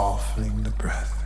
softening the breath.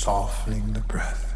Softening the breath.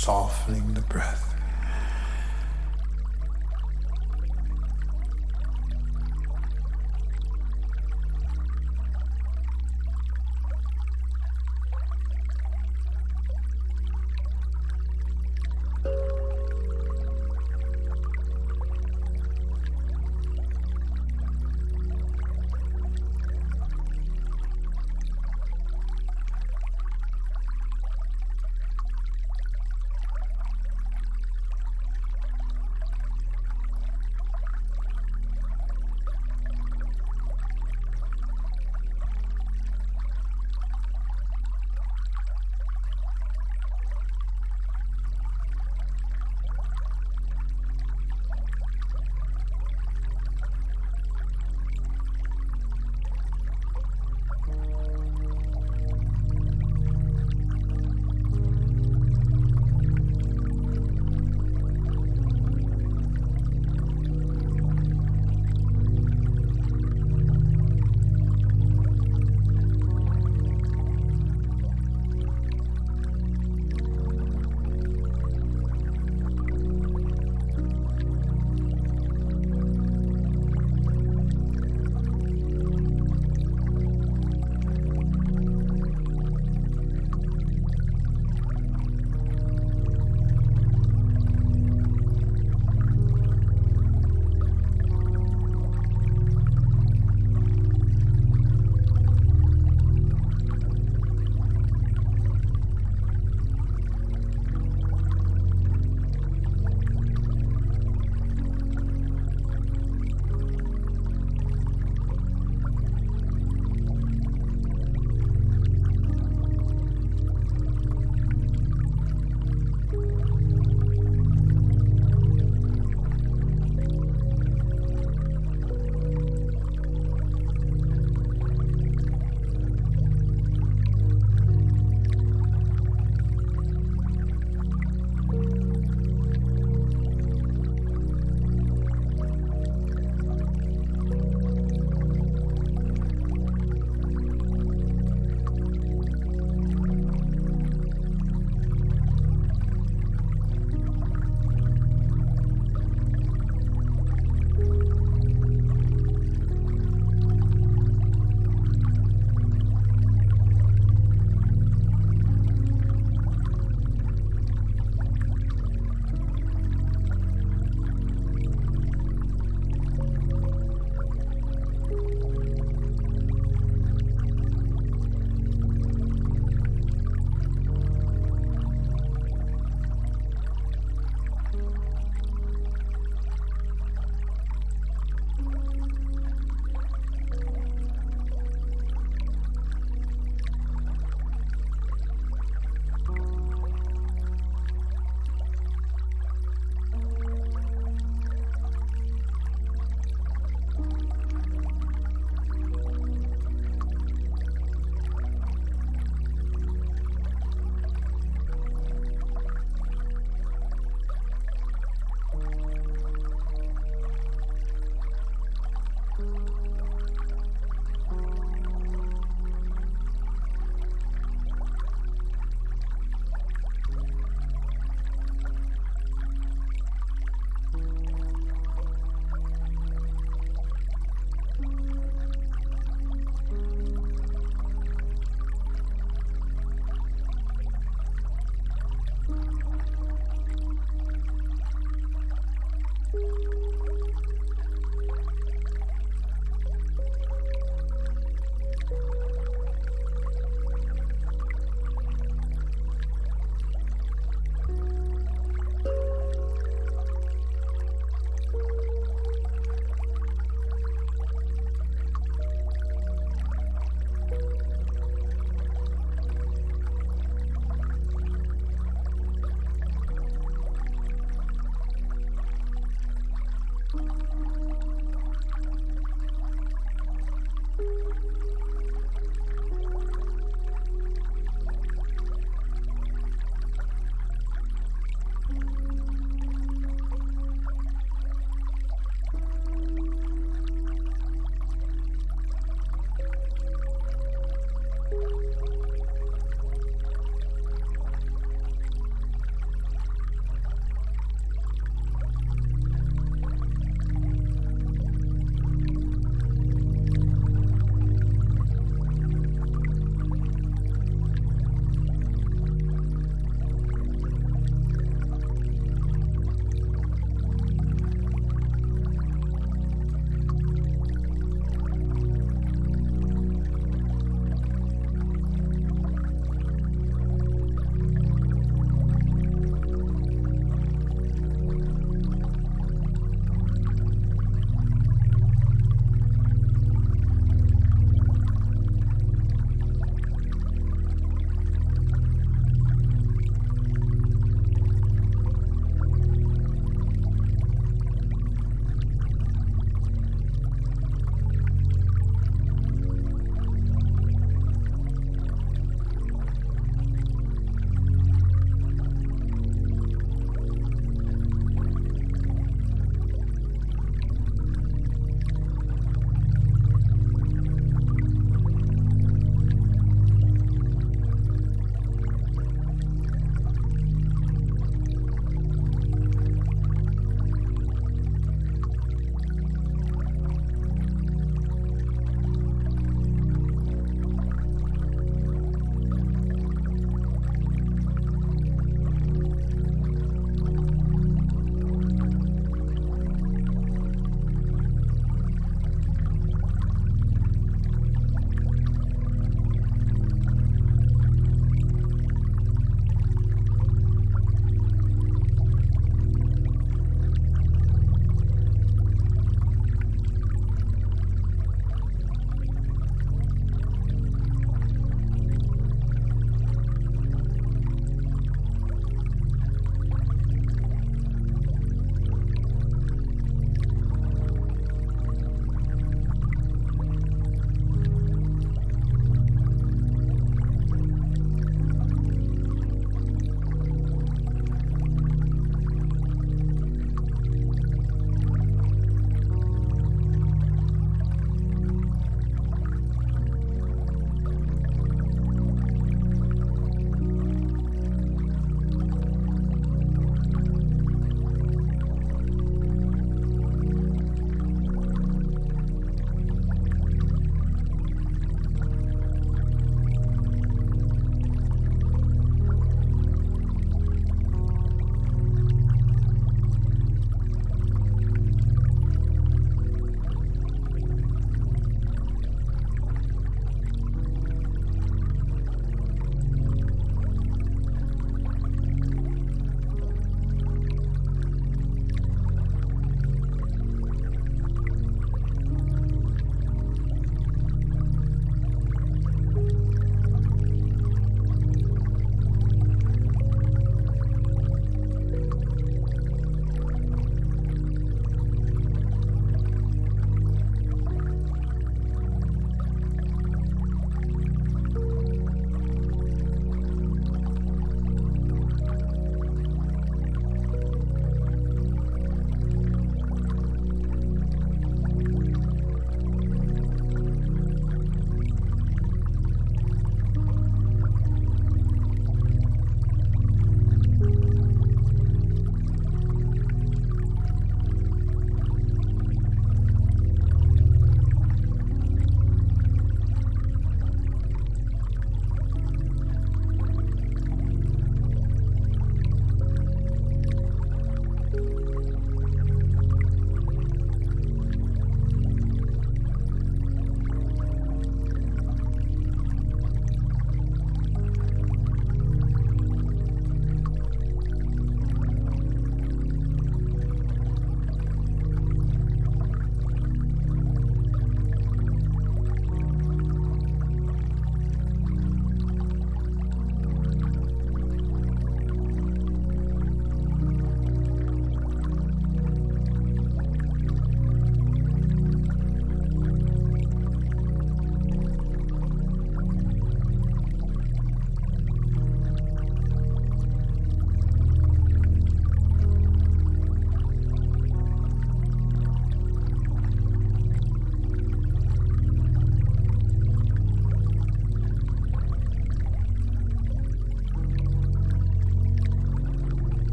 Softening the breath.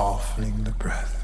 Softening the breath.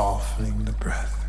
Softening the breath.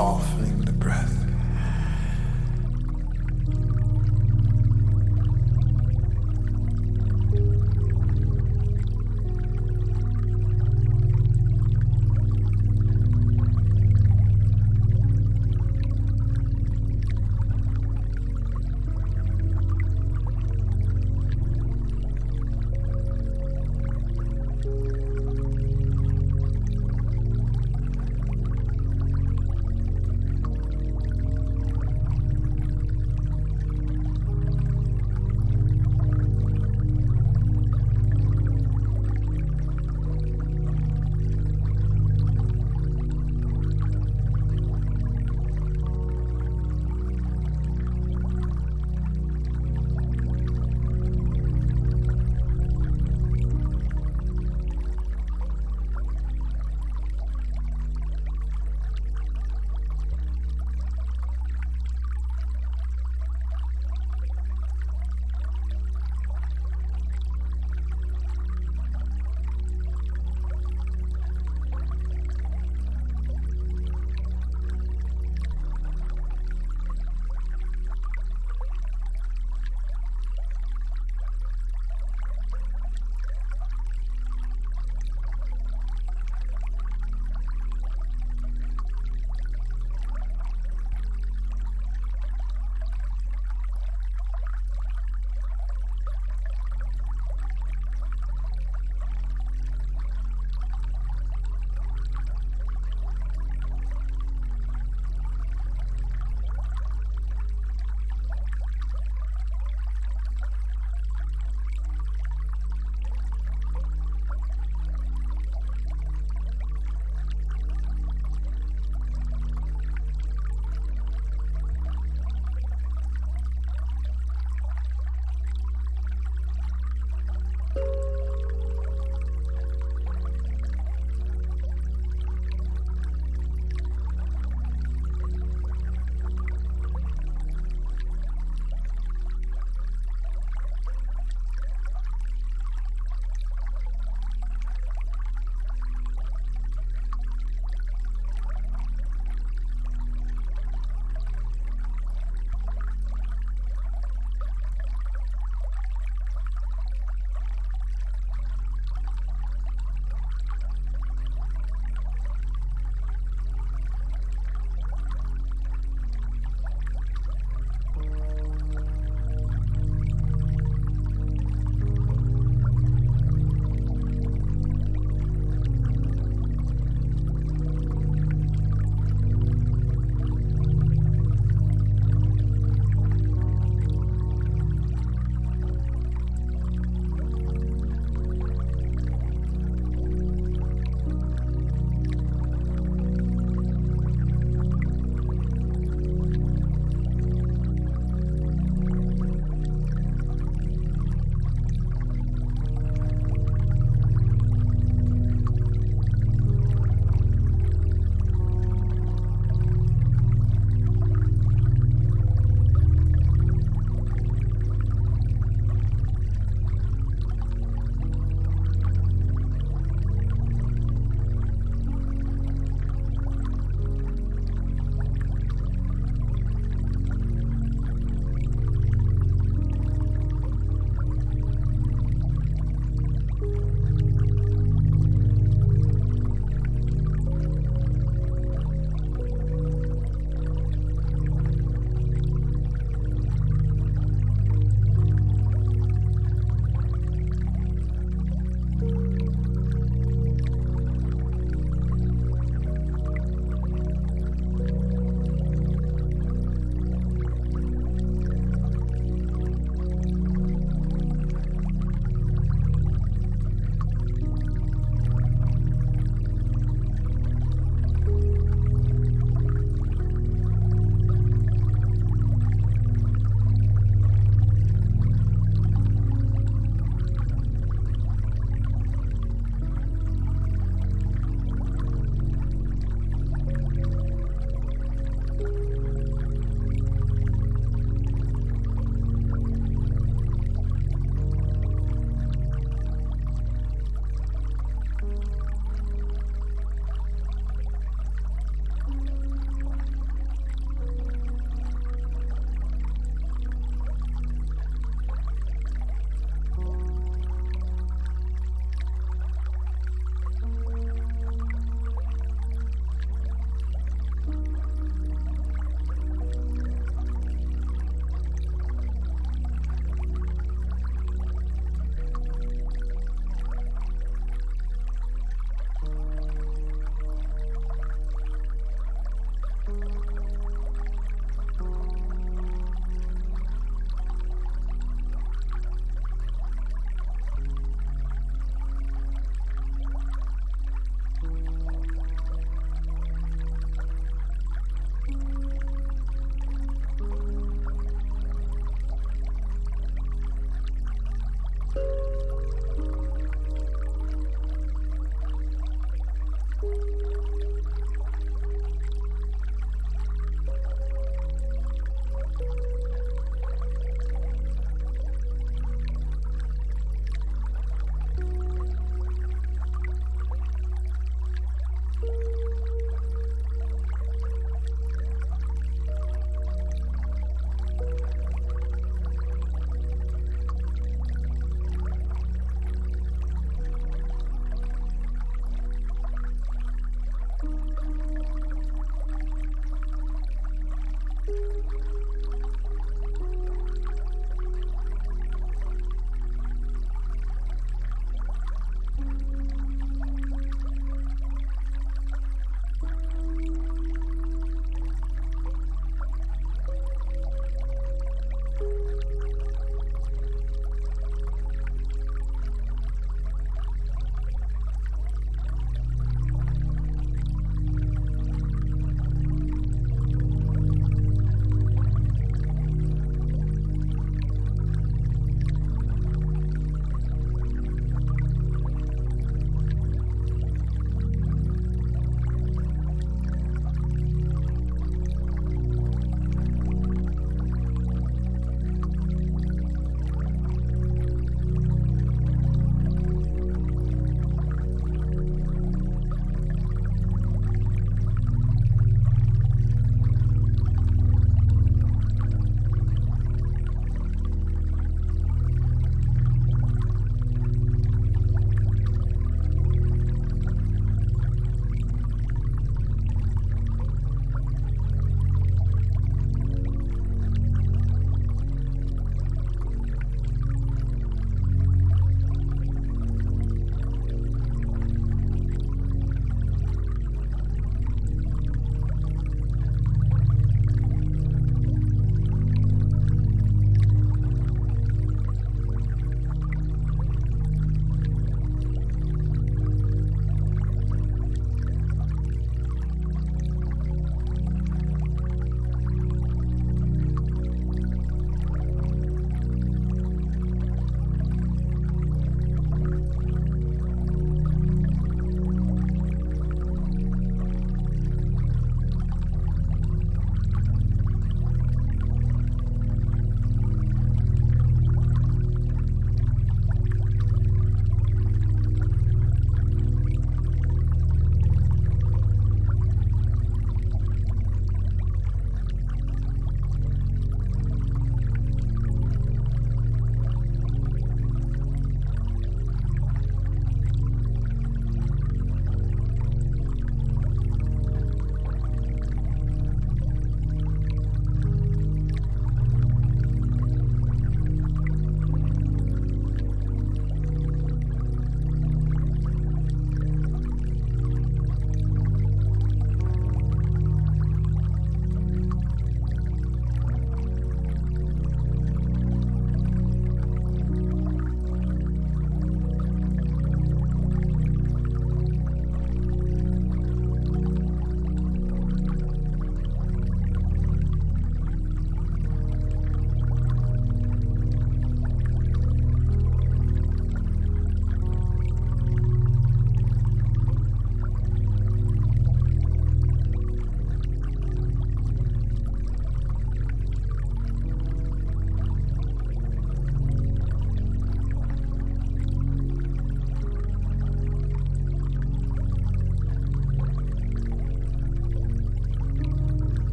Softening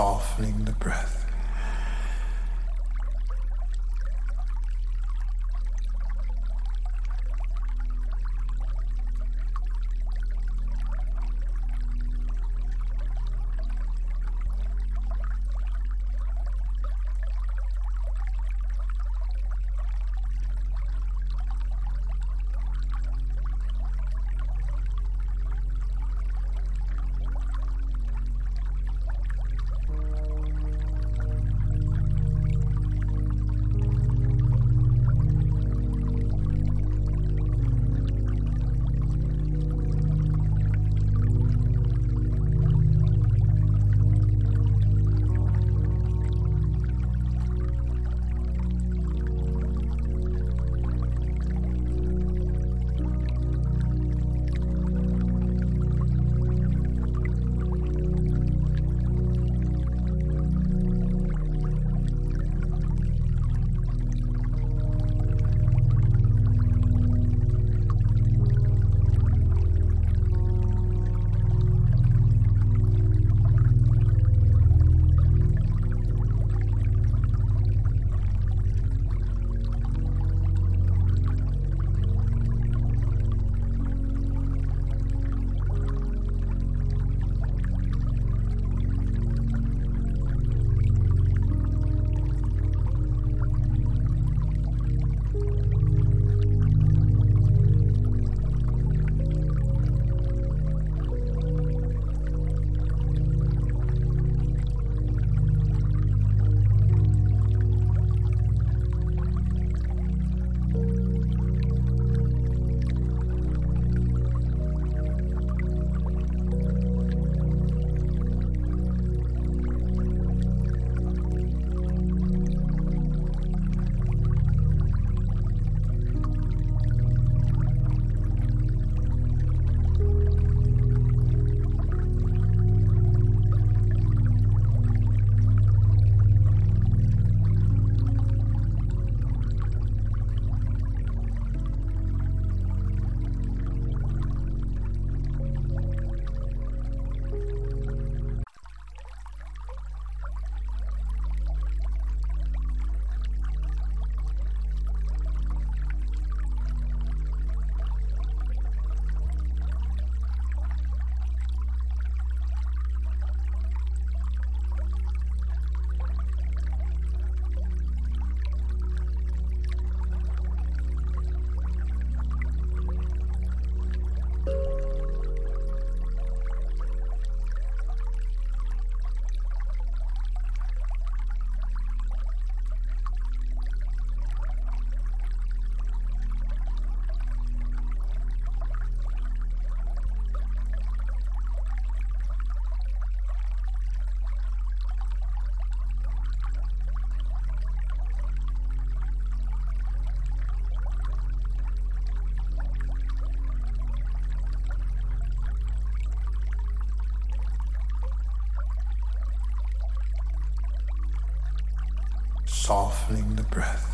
softening the breath. Softening the breath.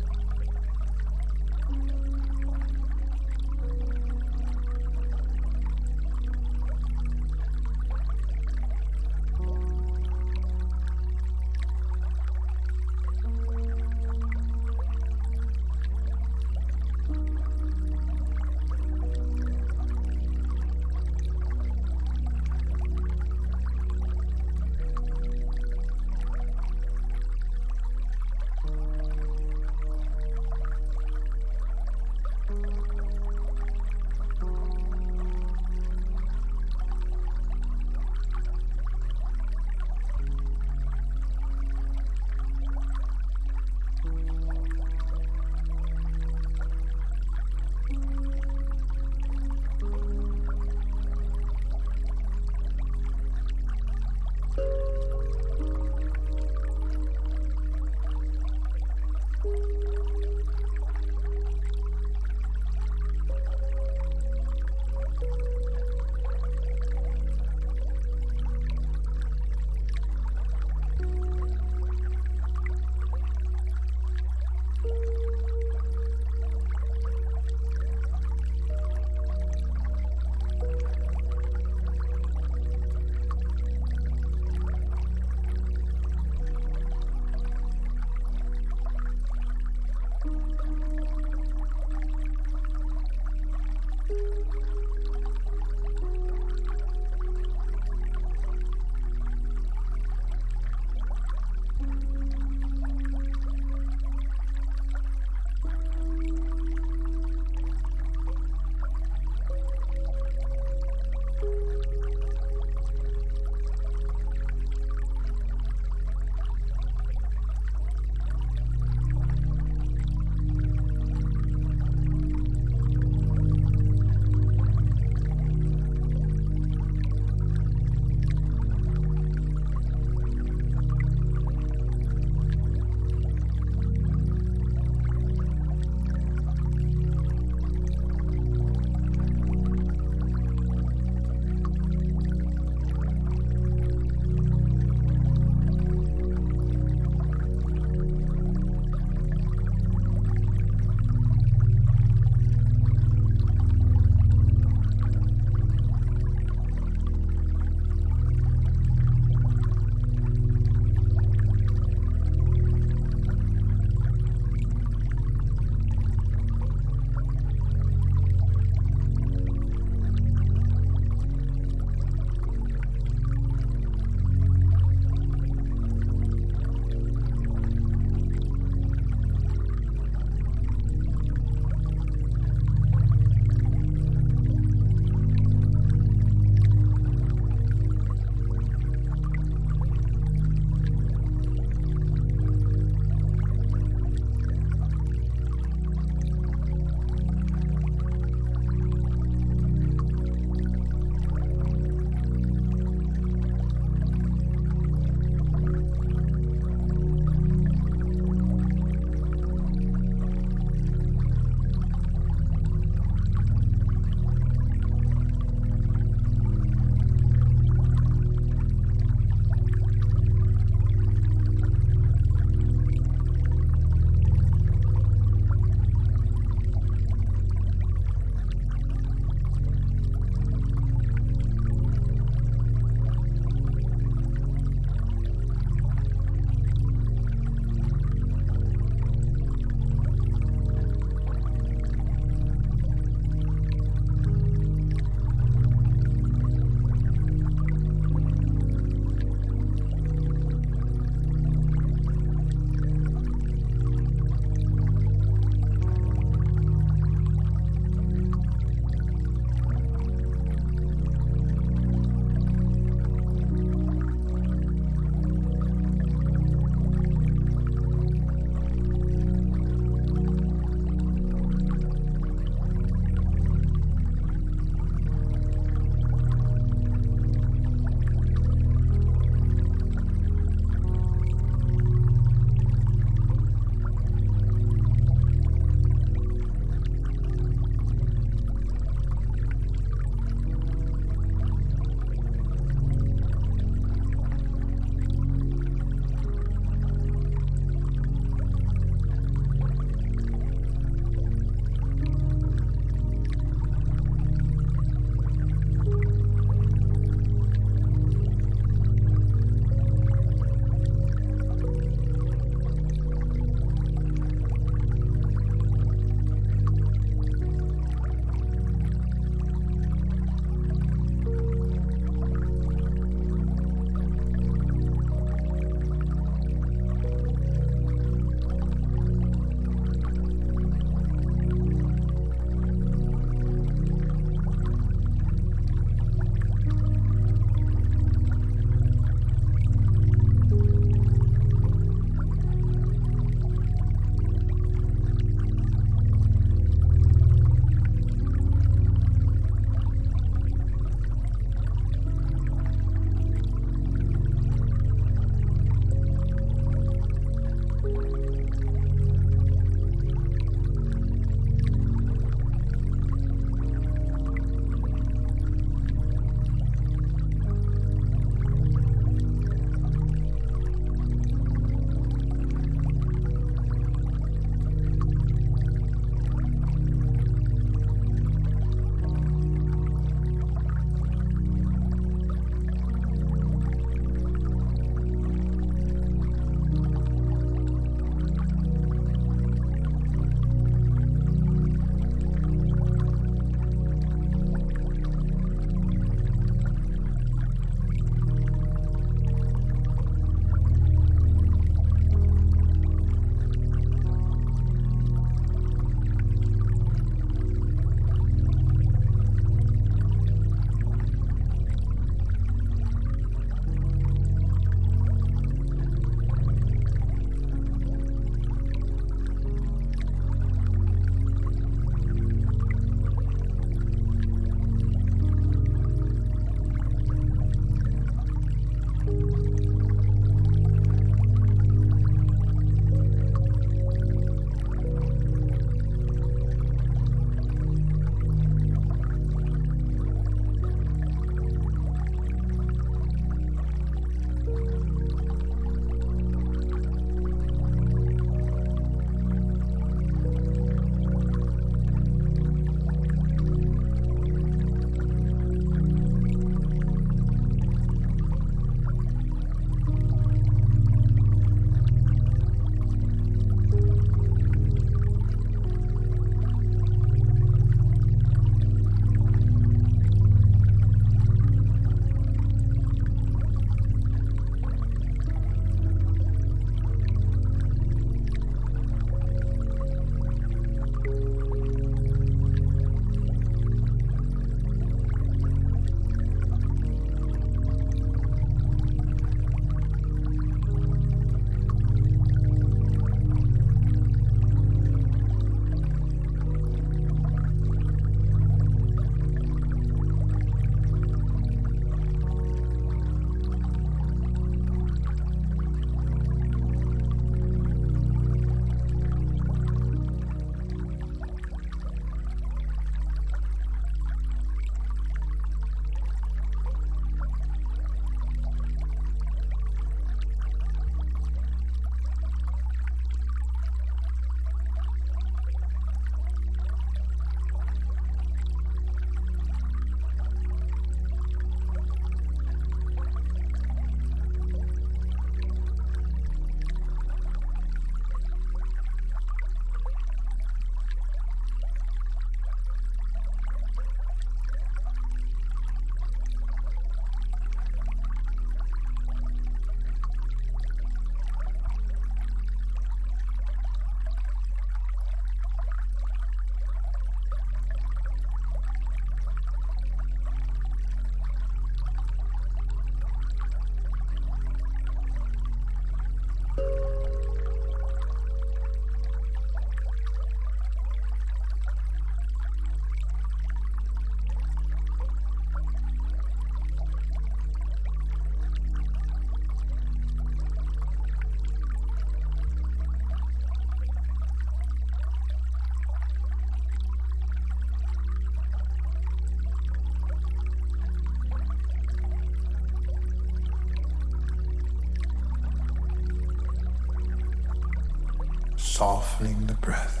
Softening the breath.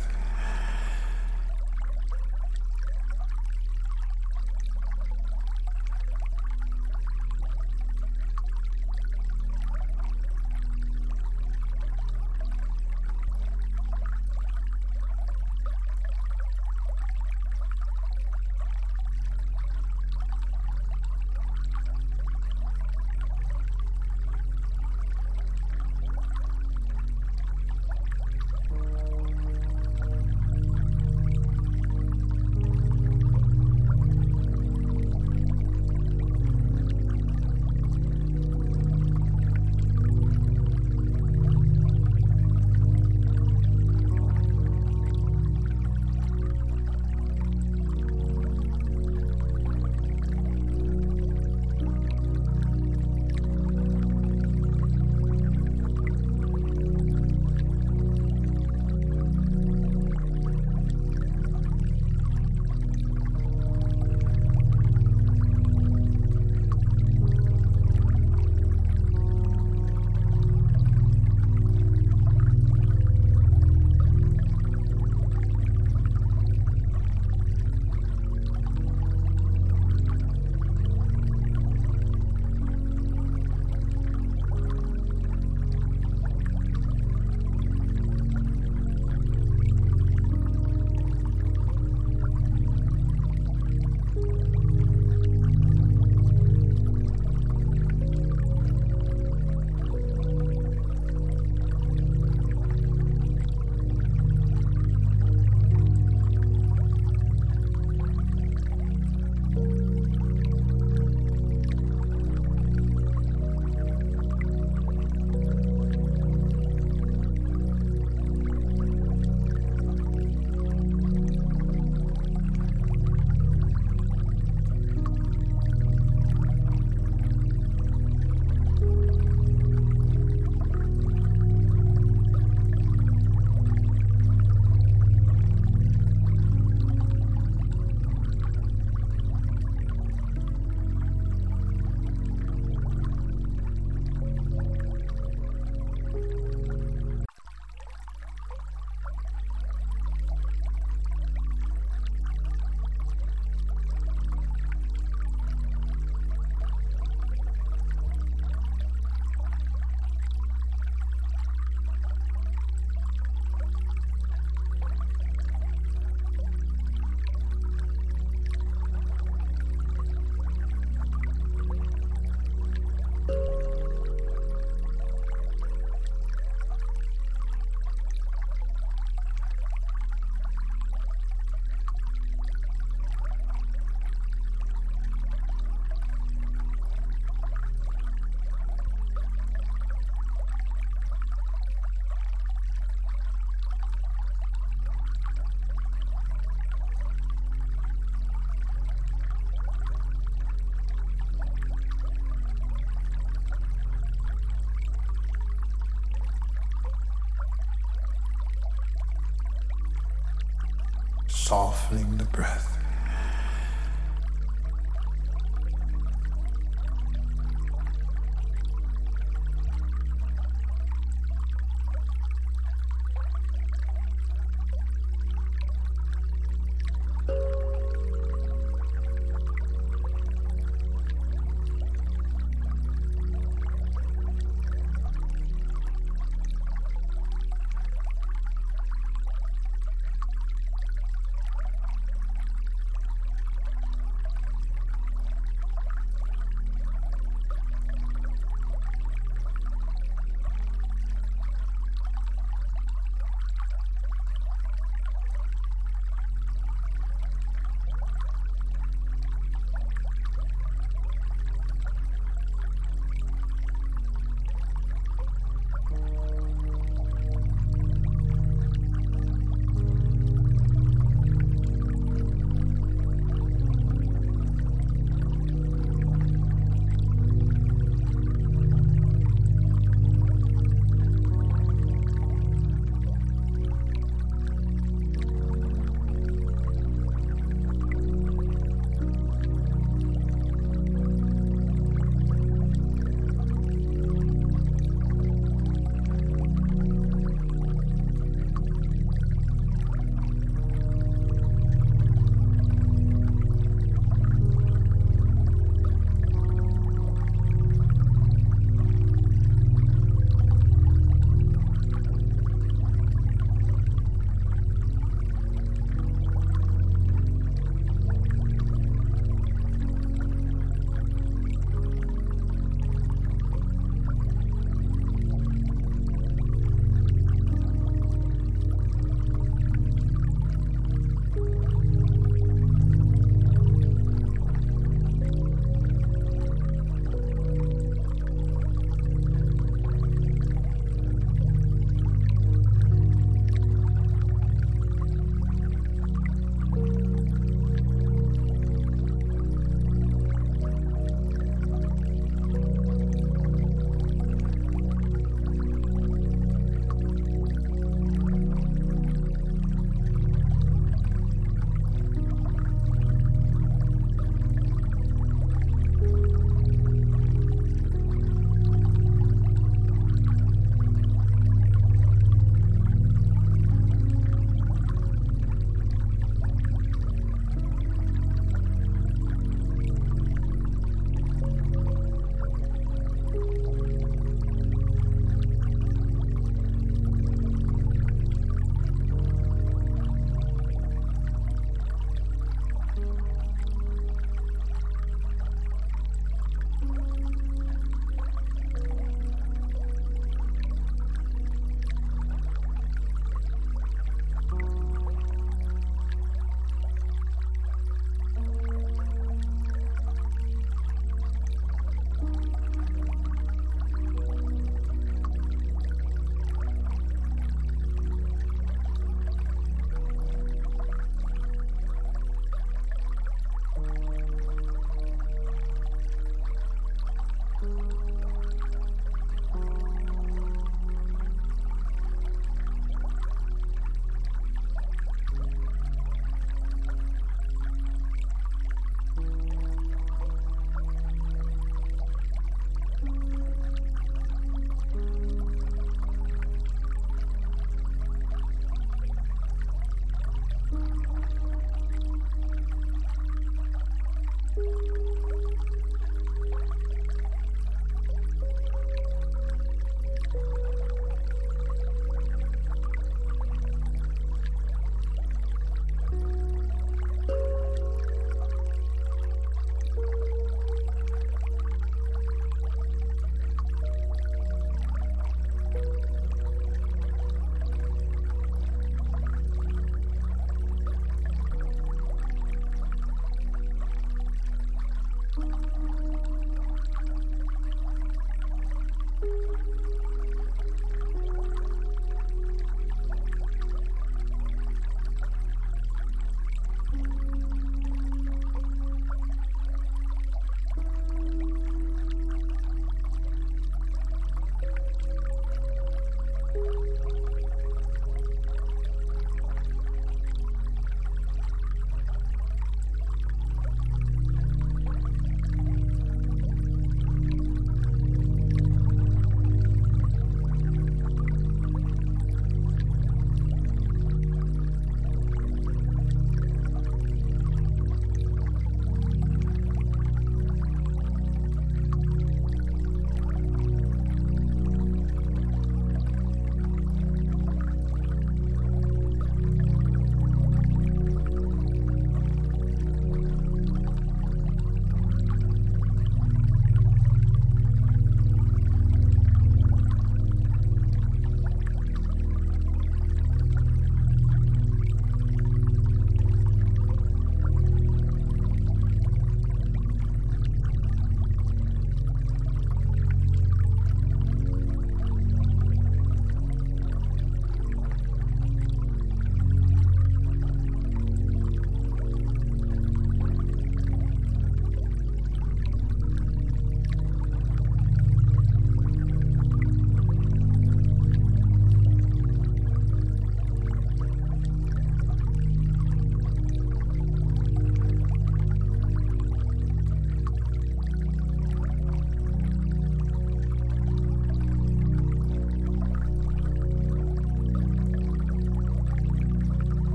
Softening the breath.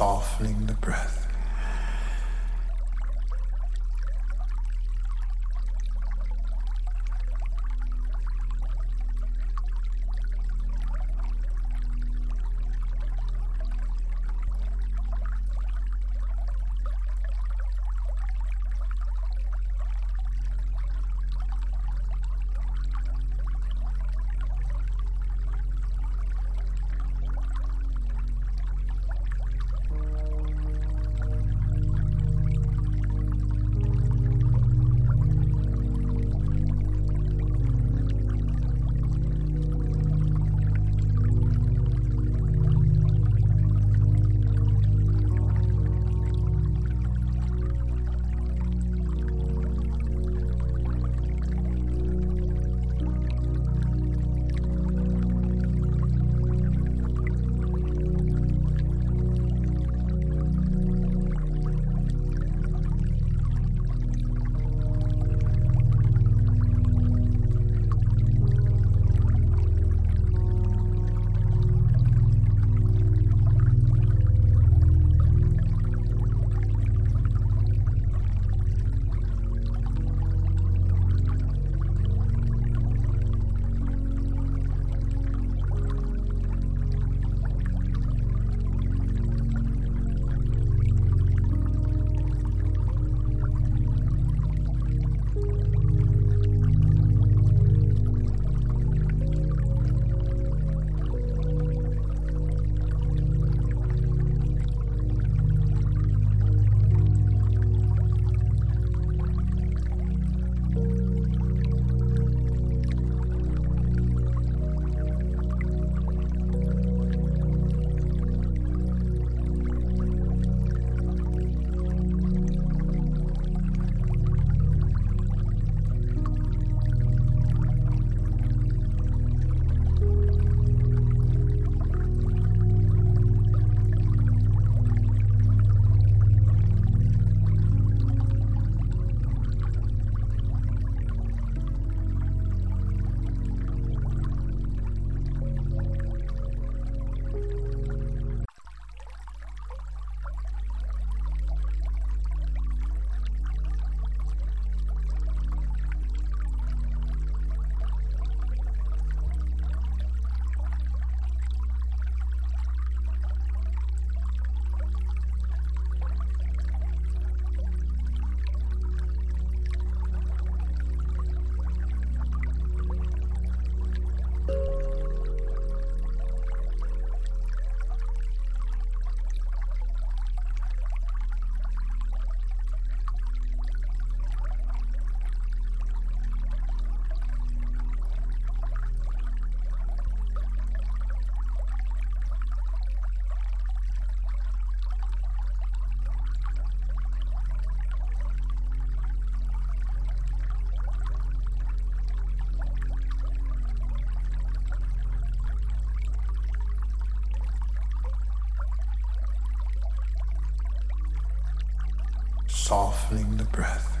Softening the breath. Softening the breath.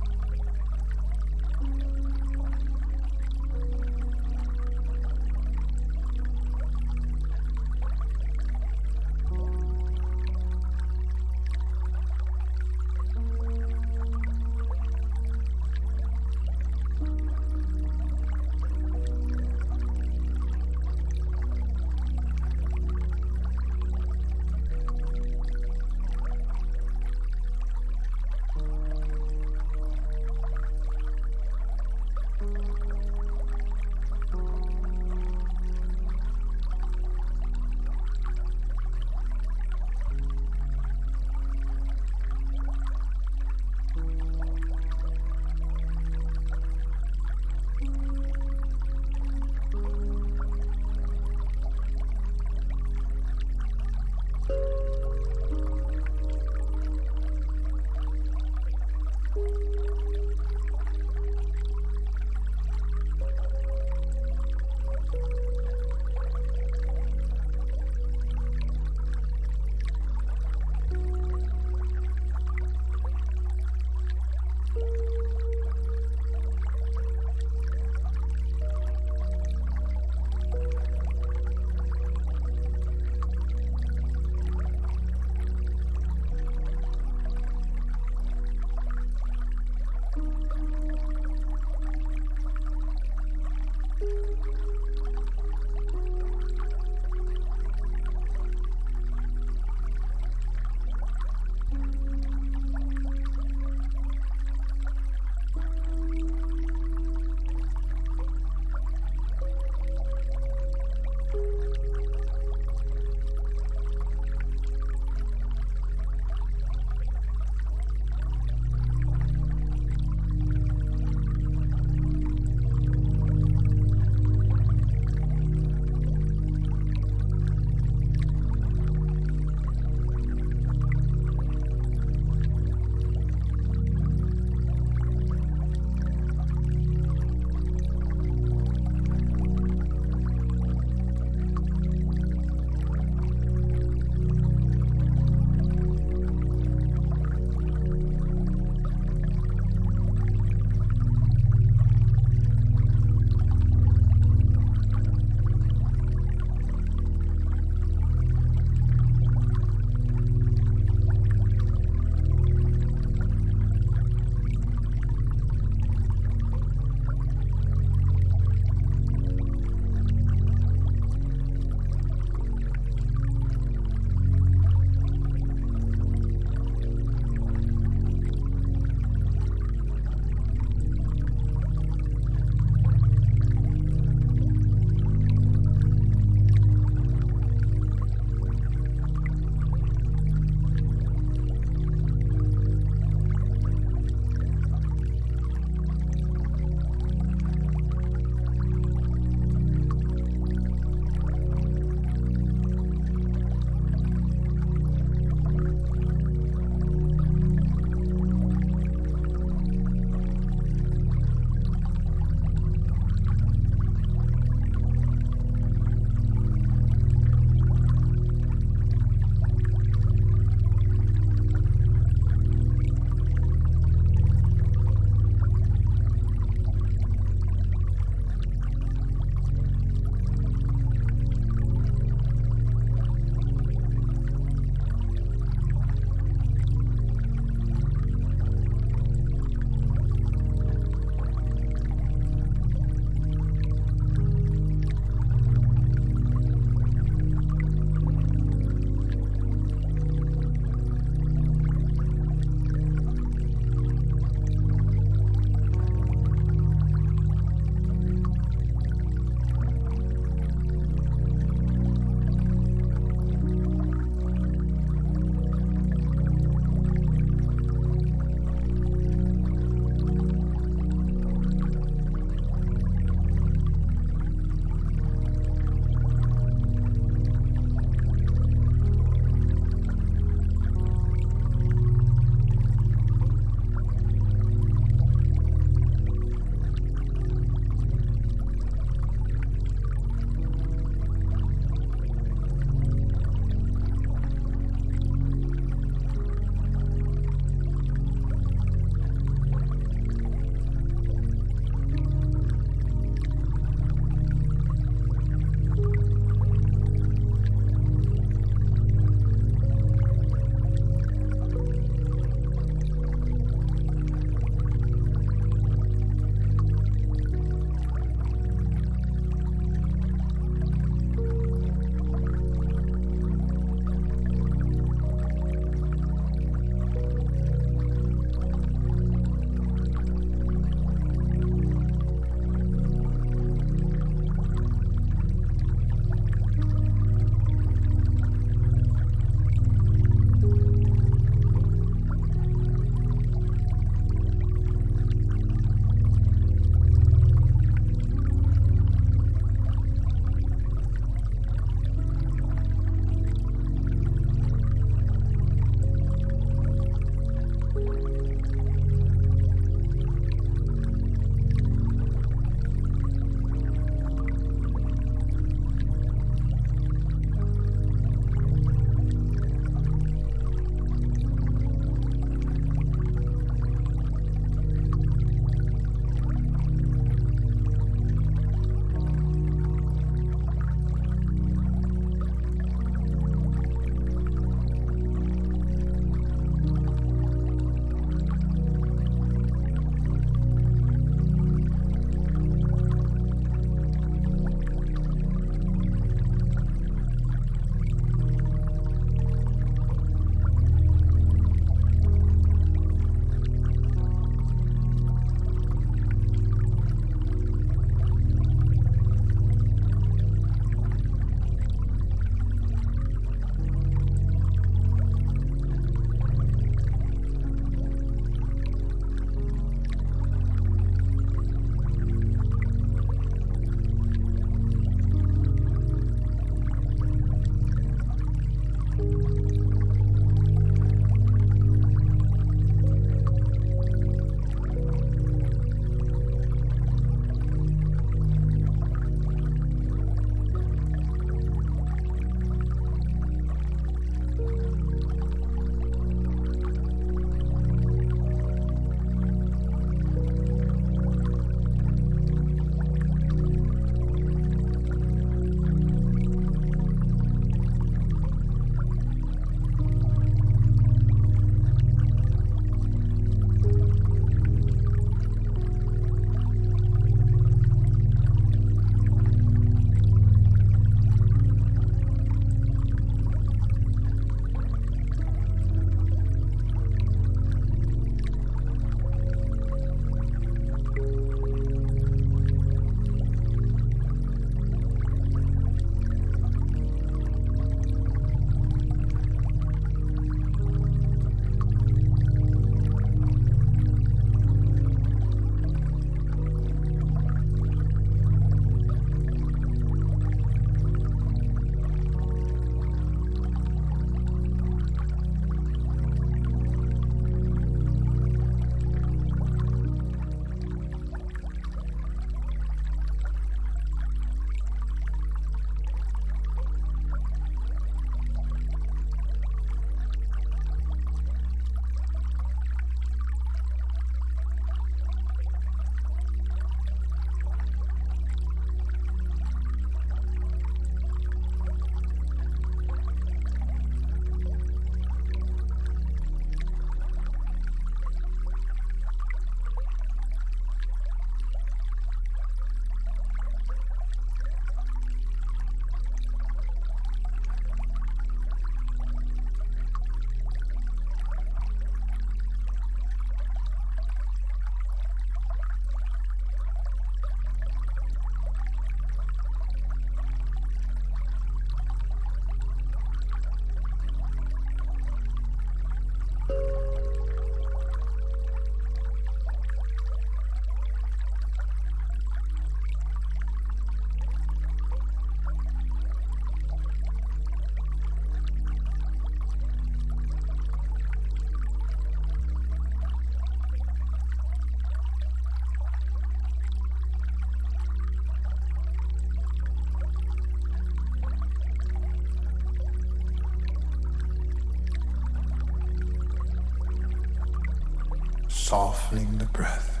Softening the breath.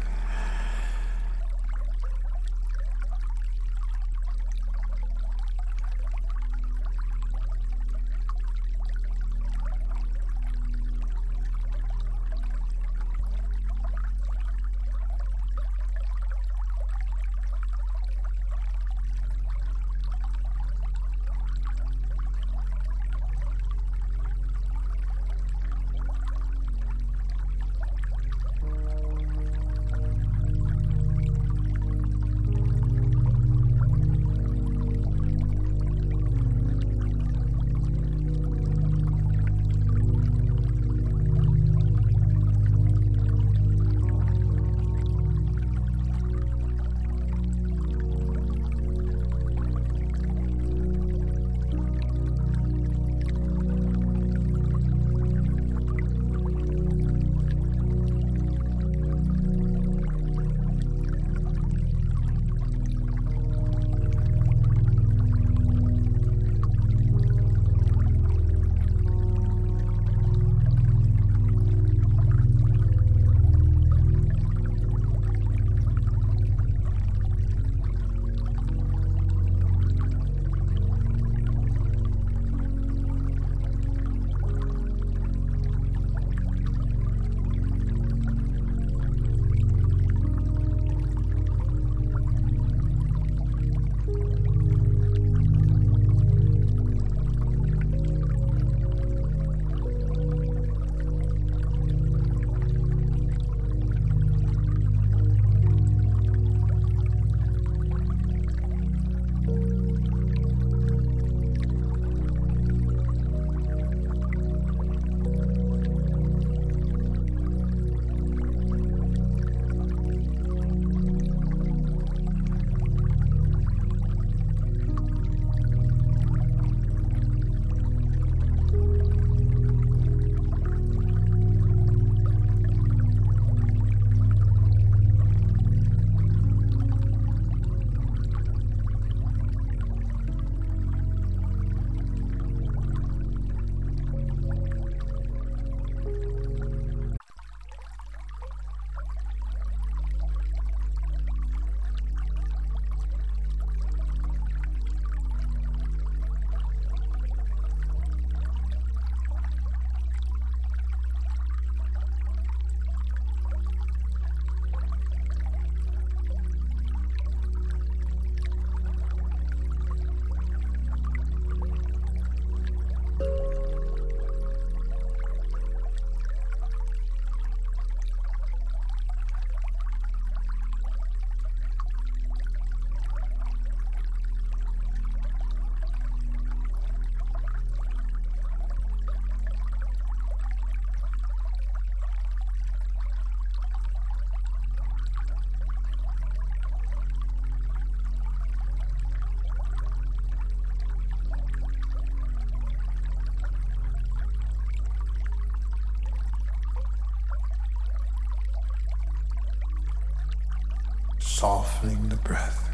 Softening the breath.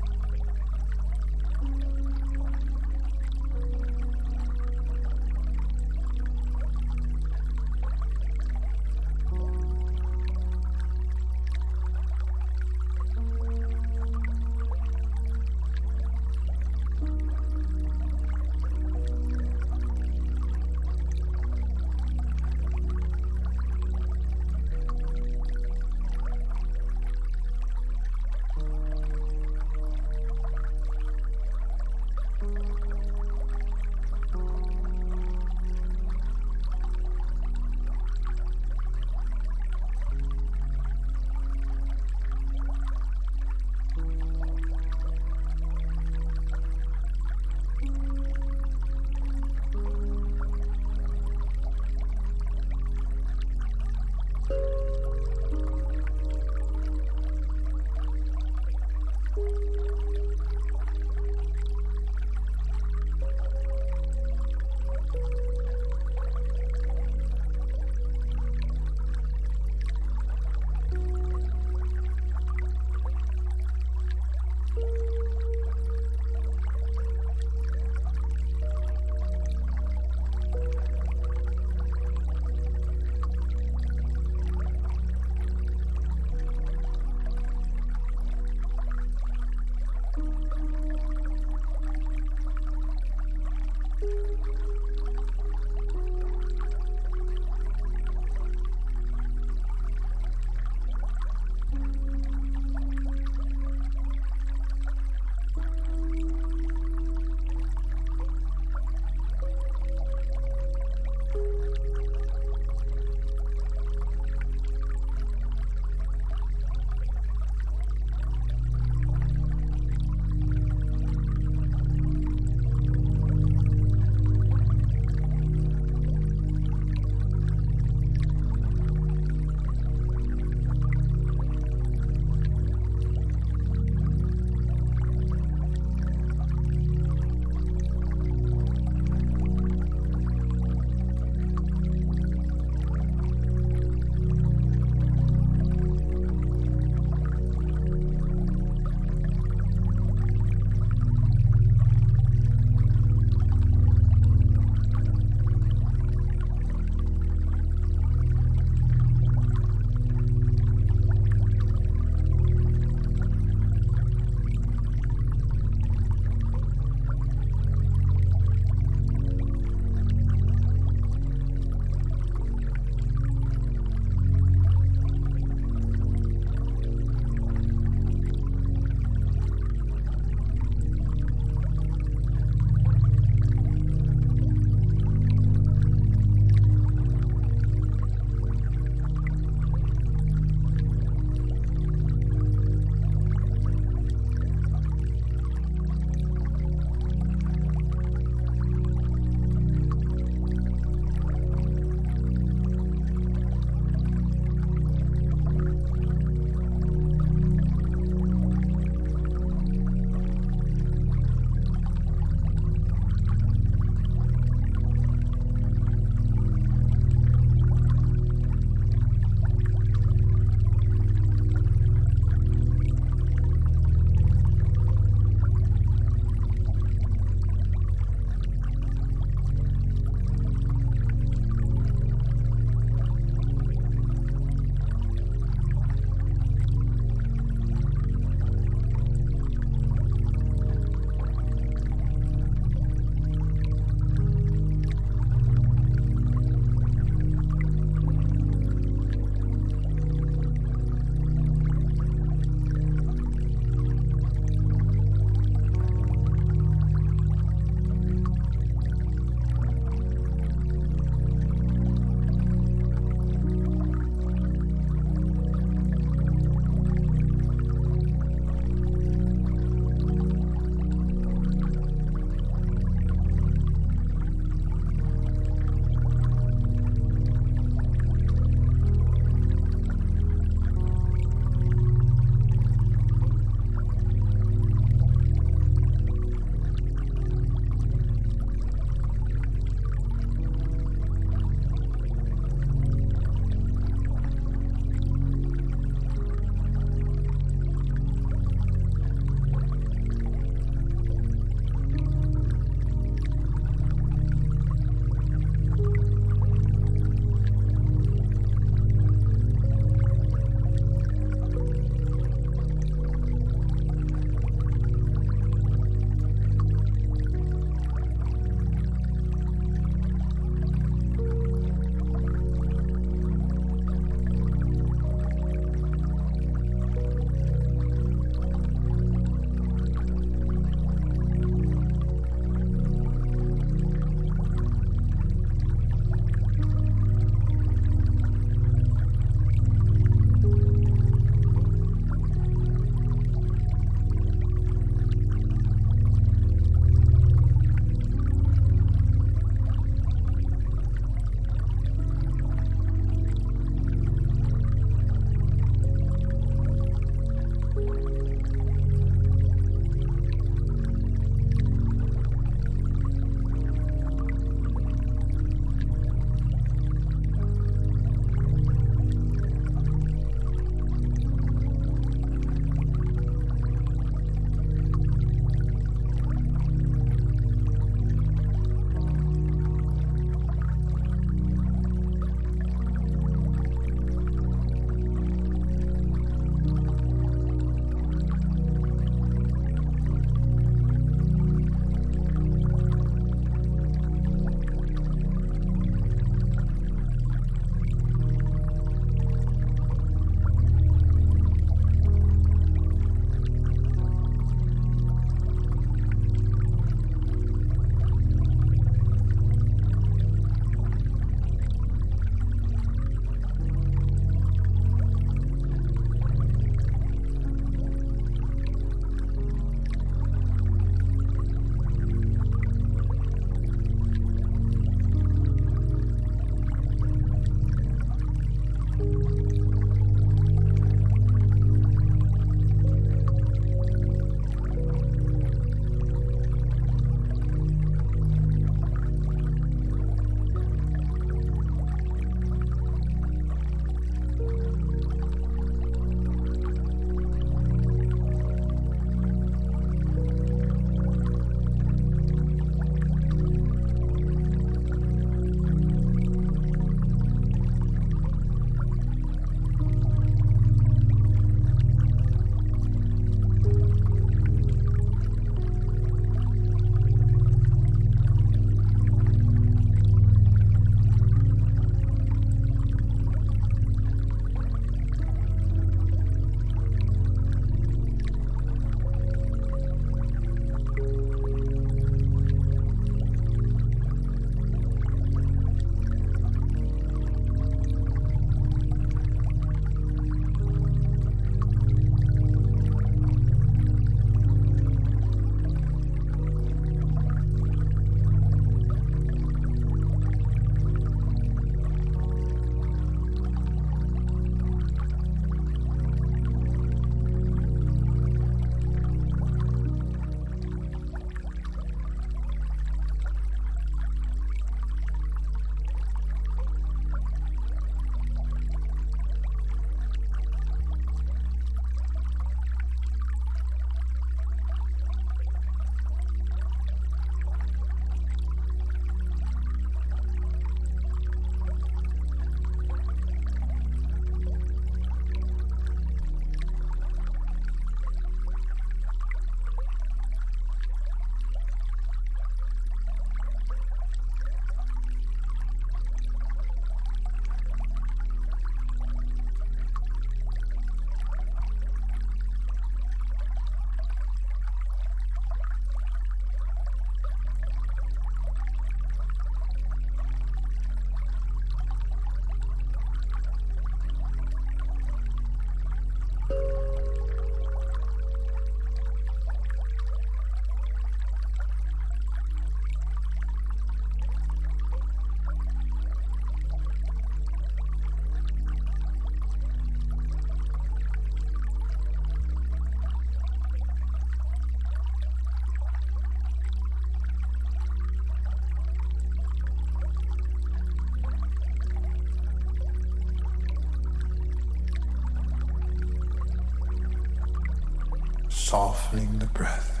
Softening the breath.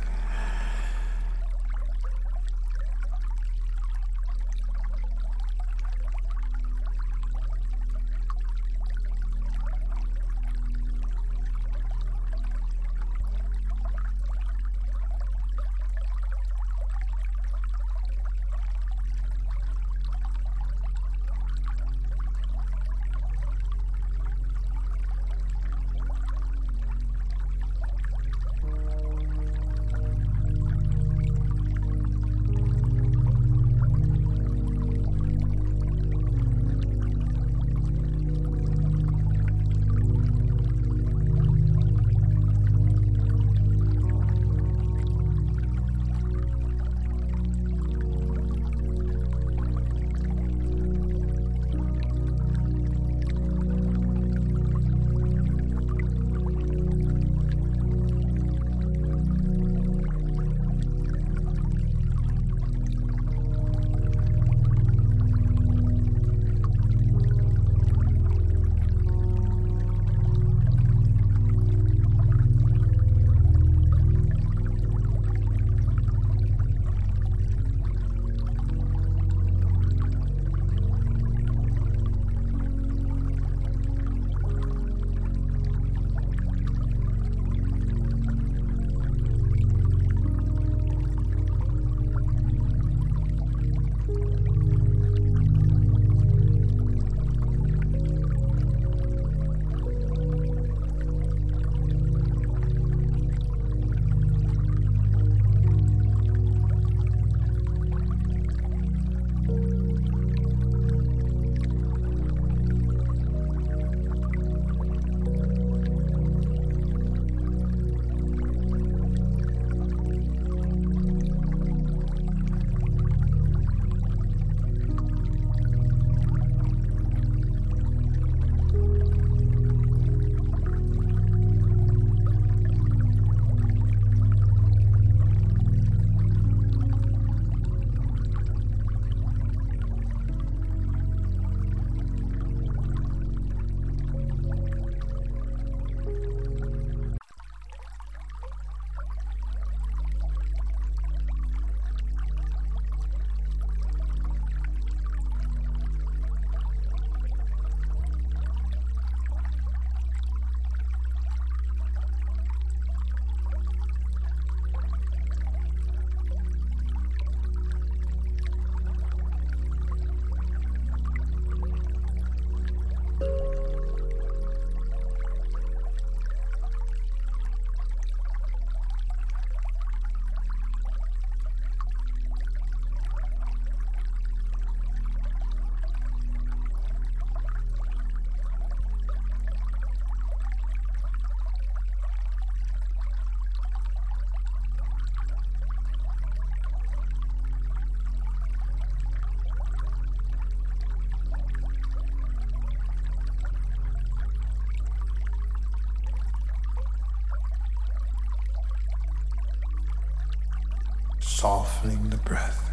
Softening the breath.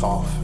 Softening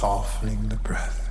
softening the breath.